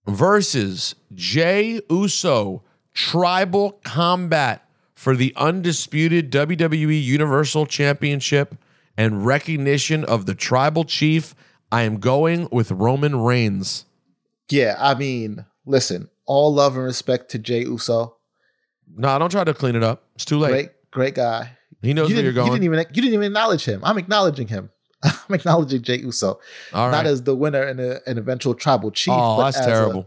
versus Jey Uso tribal combat for the undisputed WWE Universal Championship and recognition of the tribal chief. I am going with Roman Reigns. Yeah, I mean, listen, all love and respect to Jey Uso. No, don't try to clean it up. It's too late. Great, great guy. He knows you where you're didn't- You didn't even you didn't even acknowledge him. I'm acknowledging him. I'm acknowledging Jey Uso, not as the winner and a, an eventual tribal chief. Oh, but that's as a- terrible.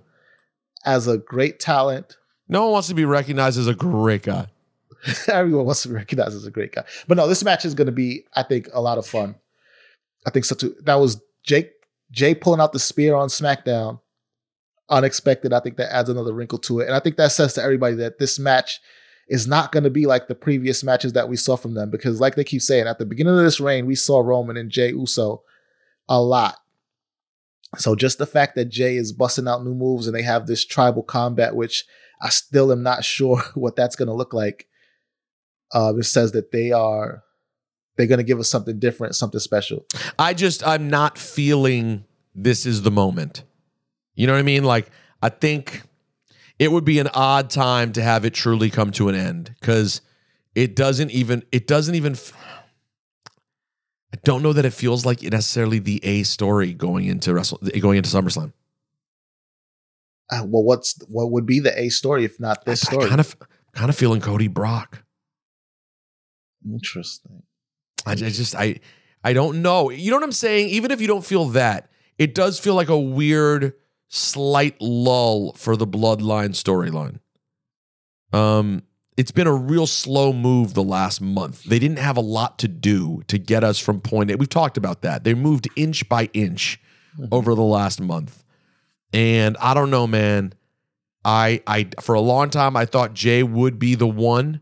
as a great talent, No one wants to be recognized as a great guy. everyone wants to be recognized as a great guy. But no, this match is going to be, I think, a lot of fun. I think so too. That was Jake Jey pulling out the spear on SmackDown, unexpected. I think that adds another wrinkle to it, and I think that says to everybody that this match is not going to be like the previous matches that we saw from them because, like they keep saying, at the beginning of this reign, we saw Roman and Jey Uso a lot. So just the fact that Jey is busting out new moves and they have this tribal combat, which I still am not sure what that's going to look like. Uh, it says that they are they're going to give us something different, something special. I just I'm not feeling this is the moment. You know what I mean? Like I think it would be an odd time to have it truly come to an end cuz it doesn't even it doesn't even I don't know that it feels like necessarily the A story going into Wrestle going into SummerSlam. Uh, well, what's what would be the A story if not this I story? kind of kind of feeling Cody Brock. Interesting. I, I just I I don't know. You know what I'm saying? Even if you don't feel that, it does feel like a weird, slight lull for the bloodline storyline. Um, it's been a real slow move the last month. They didn't have a lot to do to get us from point A. We've talked about that. They moved inch by inch over the last month. And I don't know, man. I I for a long time I thought Jey would be the one.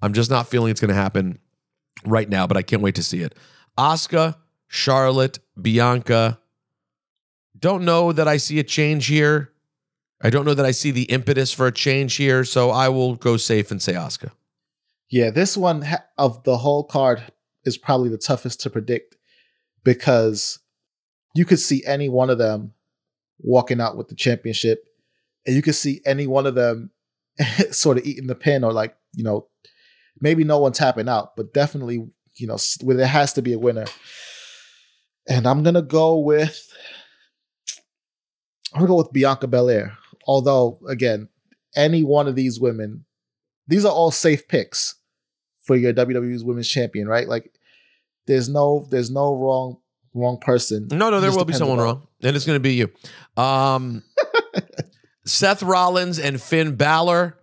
I'm just not feeling it's going to happen right now, but I can't wait to see it. Asuka, Charlotte, Bianca. Don't know that I see a change here. I don't know that I see the impetus for a change here, so I will go safe and say Asuka. Yeah, this one of the whole card is probably the toughest to predict because you could see any one of them walking out with the championship, and you could see any one of them sort of eating the pin or like you know maybe no one tapping out, but definitely you know where there has to be a winner. And I'm gonna go with I'm gonna go with Bianca Belair. Although again, any one of these women, these are all safe picks for your WWE's Women's Champion, right? Like, there's no there's no wrong wrong person. No, no, there will be someone on- wrong, and it's going to be you. Um, Seth Rollins and Finn Balor.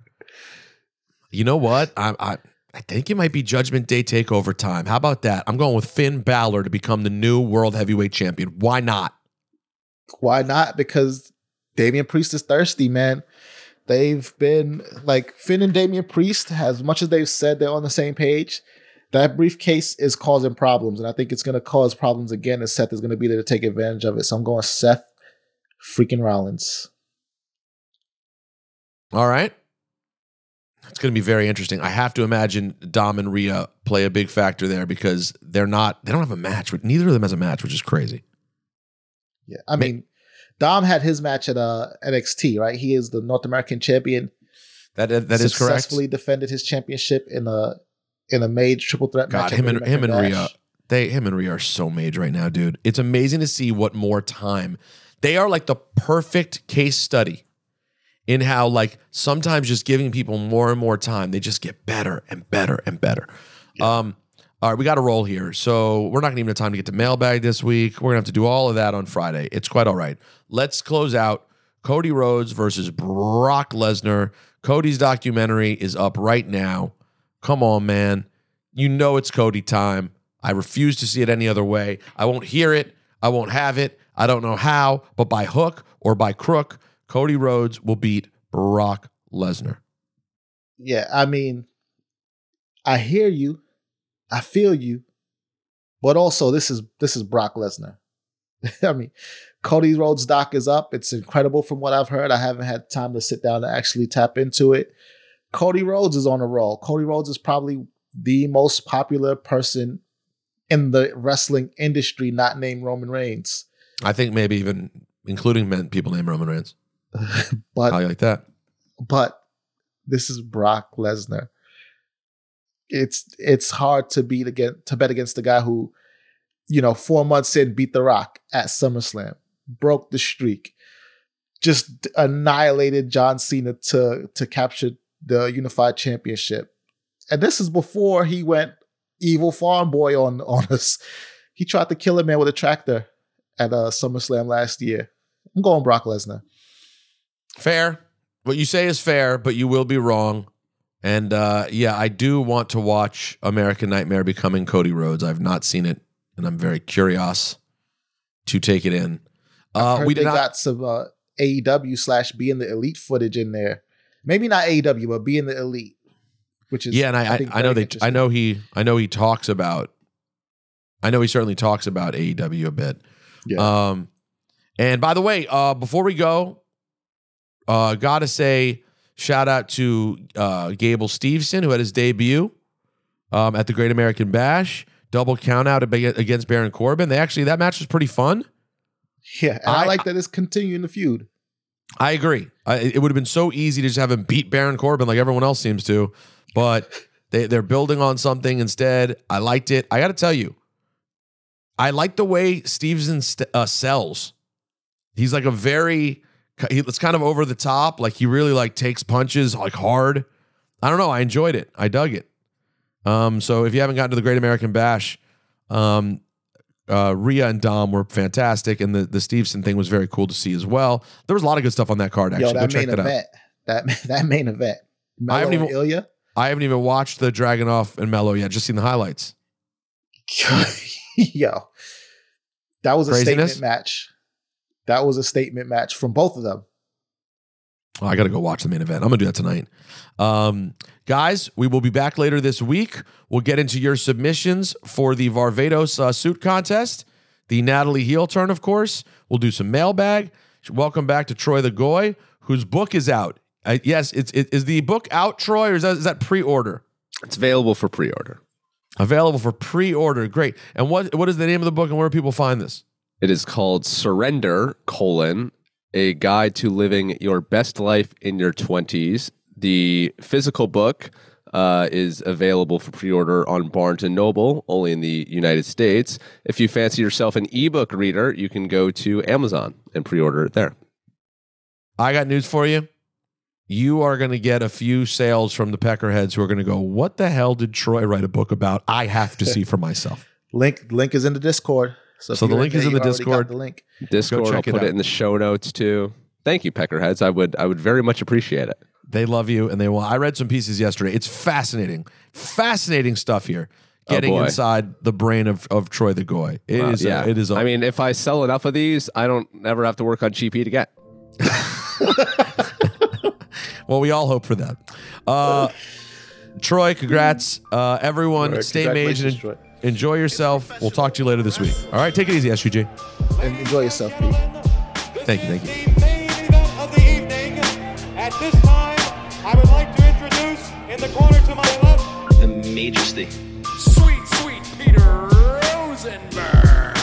You know what? I, I I think it might be Judgment Day takeover time. How about that? I'm going with Finn Balor to become the new World Heavyweight Champion. Why not? Why not? Because Damian Priest is thirsty, man. They've been like Finn and Damian Priest, as much as they've said they're on the same page, that briefcase is causing problems. And I think it's going to cause problems again, and Seth is going to be there to take advantage of it. So I'm going Seth freaking Rollins. All right. It's going to be very interesting. I have to imagine Dom and Rhea play a big factor there because they're not, they don't have a match. Neither of them has a match, which is crazy. Yeah. I mean, Dom had his match at uh, NXT, right? He is the North American champion. That that is correct. Successfully defended his championship in a in a made triple threat God, match. at him and him and Rhea, they him and Rhea are so made right now, dude. It's amazing to see what more time. They are like the perfect case study in how like sometimes just giving people more and more time, they just get better and better and better. Um, all right, we got to roll here. So we're not going to even have time to get to mailbag this week. We're going to have to do all of that on Friday. It's quite all right. Let's close out Cody Rhodes versus Brock Lesnar. Cody's documentary is up right now. Come on, man. You know it's Cody time. I refuse to see it any other way. I won't hear it. I won't have it. I don't know how, but by hook or by crook, Cody Rhodes will beat Brock Lesnar. Yeah, I mean, I hear you, I feel you, but also this is this is Brock Lesnar. I mean, Cody Rhodes' doc is up. It's incredible from what I've heard. I haven't had time to sit down and actually tap into it. Cody Rhodes is on a roll. Cody Rhodes is probably the most popular person in the wrestling industry, not named Roman Reigns. I think maybe even including men, people named Roman Reigns. But How you like that? but this is Brock Lesnar. It's it's hard to beat against to bet against the guy who, you know, four months in beat The Rock at SummerSlam, broke the streak, just annihilated John Cena to to capture the unified championship. And this is before he went evil farm boy on on us. He tried to kill a man with a tractor at uh, SummerSlam last year. I'm going Brock Lesnar. Fair. What you say is fair, but you will be wrong. And uh, yeah, I do want to watch American Nightmare becoming Cody Rhodes. I've not seen it, and I'm very curious to take it in. Uh, we did not. got some uh, AEW slash being the elite footage in there. Maybe not AEW, but being the elite, which is yeah, and I, I, think, I know they. I know he. I know he talks about. I know he certainly talks about AEW a bit. Yeah. Um, and by the way, uh, before we go, uh, gotta say shout out to uh, Gable Steveson who had his debut um, at the Great American Bash. Double count out against Baron Corbin. They actually that match was pretty fun. Yeah, and I, I- like that it's continuing the feud. I agree. I, it would have been so easy to just have him beat Baron Corbin like everyone else seems to, but they, they're building on something instead. I liked it. I got to tell you, I like the way Stevenson st- uh, sells. He's like a very, it's kind of over the top. Like he really like takes punches like hard. I don't know. I enjoyed it. I dug it. Um, so if you haven't gotten to the Great American Bash, um, uh, Rhea and Dom were fantastic, and the the Stevenson thing was very cool to see as well. There was a lot of good stuff on that card. Actually, Yo, go that check main that out. event. That that main event. I haven't even- Ilja. I haven't even watched the Dragunov and Melo yet. Just seen the highlights. Yo, that was a Craziness? statement match. That was a statement match from both of them. Oh, I got to go watch the main event. I'm gonna do that tonight. Um, guys, we will be back later this week. We'll get into your submissions for the Varvatos uh, suit contest, the Natalie Heel turn, of course. We'll do some mailbag. Welcome back to Troy the Goy, whose book is out. Uh, yes, it's it, is the book out, Troy, or is that, is that pre-order? It's available for pre-order. Available for pre-order. Great. And what what is the name of the book, and where do people find this? It is called Surrender: colon a guide to living your best life in your twenties. The physical book uh, is available for pre-order on Barnes and Noble, only in the United States. If you fancy yourself an ebook reader, you can go to Amazon and pre-order it there. I got news for you. You are going to get a few sales from the Peckerheads who are going to go, What the hell did Troy write a book about? I have to see for myself. Link link is in the Discord. So, So the link is in the Discord. The link. Discord, I'll check it put it, in the show notes too. Thank you, Peckerheads. I would I would very much appreciate it. They love you and they will. I read some pieces yesterday. It's fascinating, fascinating stuff here. Oh, Getting boy. inside the brain of, of Troy the Goy. It is. Uh, a- yeah. it is. A, I mean, if I sell enough of these, I don't ever have to work on GP to get. well, we all hope for that. Uh, Troy, congrats. Uh, everyone, All right, stay made and congratulations, Troy. Enjoy yourself. We'll talk to you later this week. All right, take it easy, SUG. And enjoy yourself, Pete. Thank you. Thank you. The main event of the evening. At this time, I would like to introduce in the corner to my left, The Majesty. sweet, sweet Peter Rosenberg.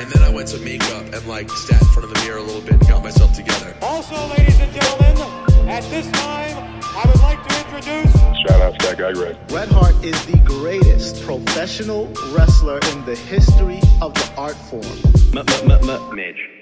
And then I went to makeup and like sat in front of the mirror a little bit and got myself together. Also, ladies and gentlemen, at this time, I would like to introduce Shout out to that guy, Greg. Bret Hart is the greatest professional wrestler in the history of the art form. M- m- m- m- Midge.